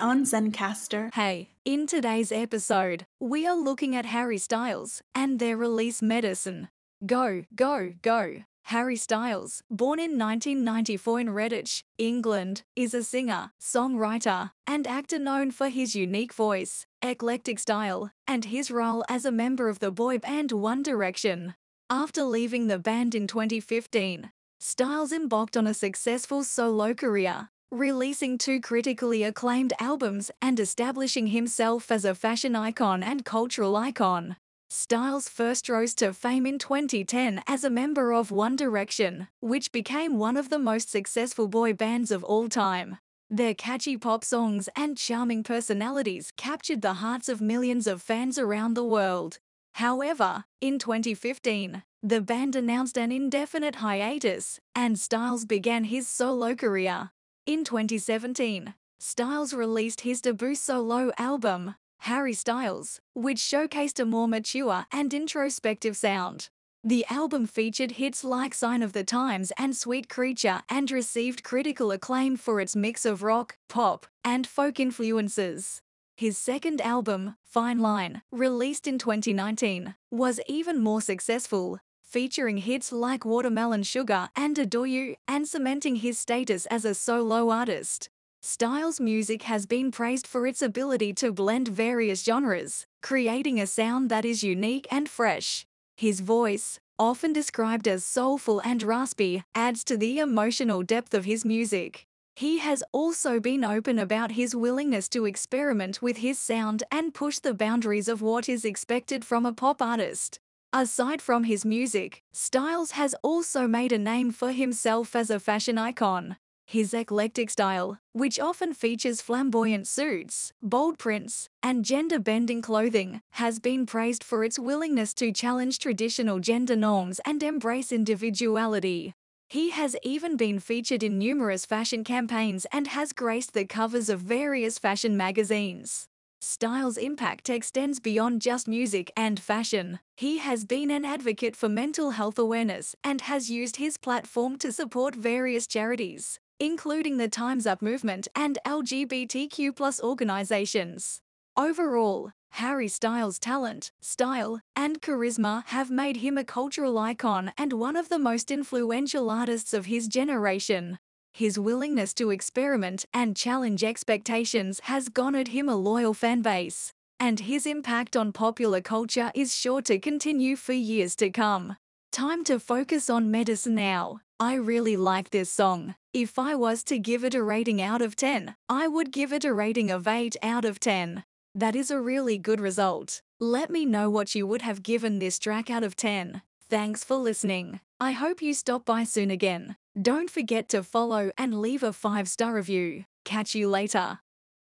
On Zencastr. Hey, in today's episode, we are looking at Harry Styles and their release Medicine. Go, go, go. Harry Styles, born in 1994 in Redditch, England, is a singer, songwriter, and actor known for his unique voice, eclectic style, and his role as a member of the boy band One Direction. After leaving the band in 2015, Styles embarked on a successful solo career, releasing two critically acclaimed albums and establishing himself as a fashion icon and cultural icon. Styles first rose to fame in 2010 as a member of One Direction, which became one of the most successful boy bands of all time. Their catchy pop songs and charming personalities captured the hearts of millions of fans around the world. However, in 2015, the band announced an indefinite hiatus, and Styles began his solo career. In 2017, Styles released his debut solo album, Harry Styles, which showcased a more mature and introspective sound. The album featured hits like Sign of the Times and Sweet Creature and received critical acclaim for its mix of rock, pop, and folk influences. His second album, Fine Line, released in 2019, was even more successful, featuring hits like Watermelon Sugar and Adore You and cementing his status as a solo artist. Styles' music has been praised for its ability to blend various genres, creating a sound that is unique and fresh. His voice, often described as soulful and raspy, adds to the emotional depth of his music. He has also been open about his willingness to experiment with his sound and push the boundaries of what is expected from a pop artist. Aside from his music, Styles has also made a name for himself as a fashion icon. His eclectic style, which often features flamboyant suits, bold prints, and gender bending clothing, has been praised for its willingness to challenge traditional gender norms and embrace individuality. He has even been featured in numerous fashion campaigns and has graced the covers of various fashion magazines. Styles' impact extends beyond just music and fashion. He has been an advocate for mental health awareness and has used his platform to support various charities, including the Time's Up movement and LGBTQ organizations. Overall, Harry Styles' talent, style, and charisma have made him a cultural icon and one of the most influential artists of his generation. His willingness to experiment and challenge expectations has garnered him a loyal fan base, and his impact on popular culture is sure to continue for years to come. Time to focus on medicine now. I really like this song. If I was to give it a rating out of 10, I would give it a rating of 8 out of 10. That is a really good result. Let me know what you would have given this track out of 10. Thanks for listening. I hope you stop by soon again. Don't forget to follow and leave a 5-star review. Catch you later.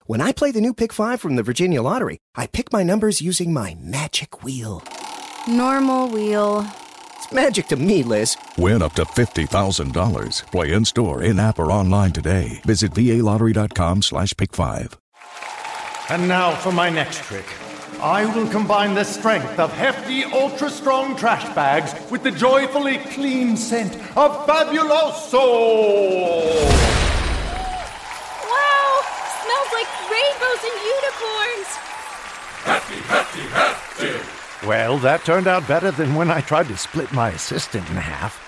When I play the new Pick 5 from the Virginia Lottery, I pick my numbers using my magic wheel. Normal wheel. It's magic to me, Liz. Win up to $50,000. Play in store, in app, or online today. Visit VALottery.com slash pick five. And now for my next trick. I will combine the strength of hefty, ultra strong trash bags with the joyfully clean scent of Fabuloso! Wow! Smells like rainbows and unicorns! Hefty, hefty, hefty! Well, that turned out better than when I tried to split my assistant in half.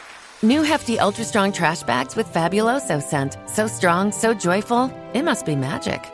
New hefty, ultra strong trash bags with Fabuloso scent. So strong, so joyful, it must be magic.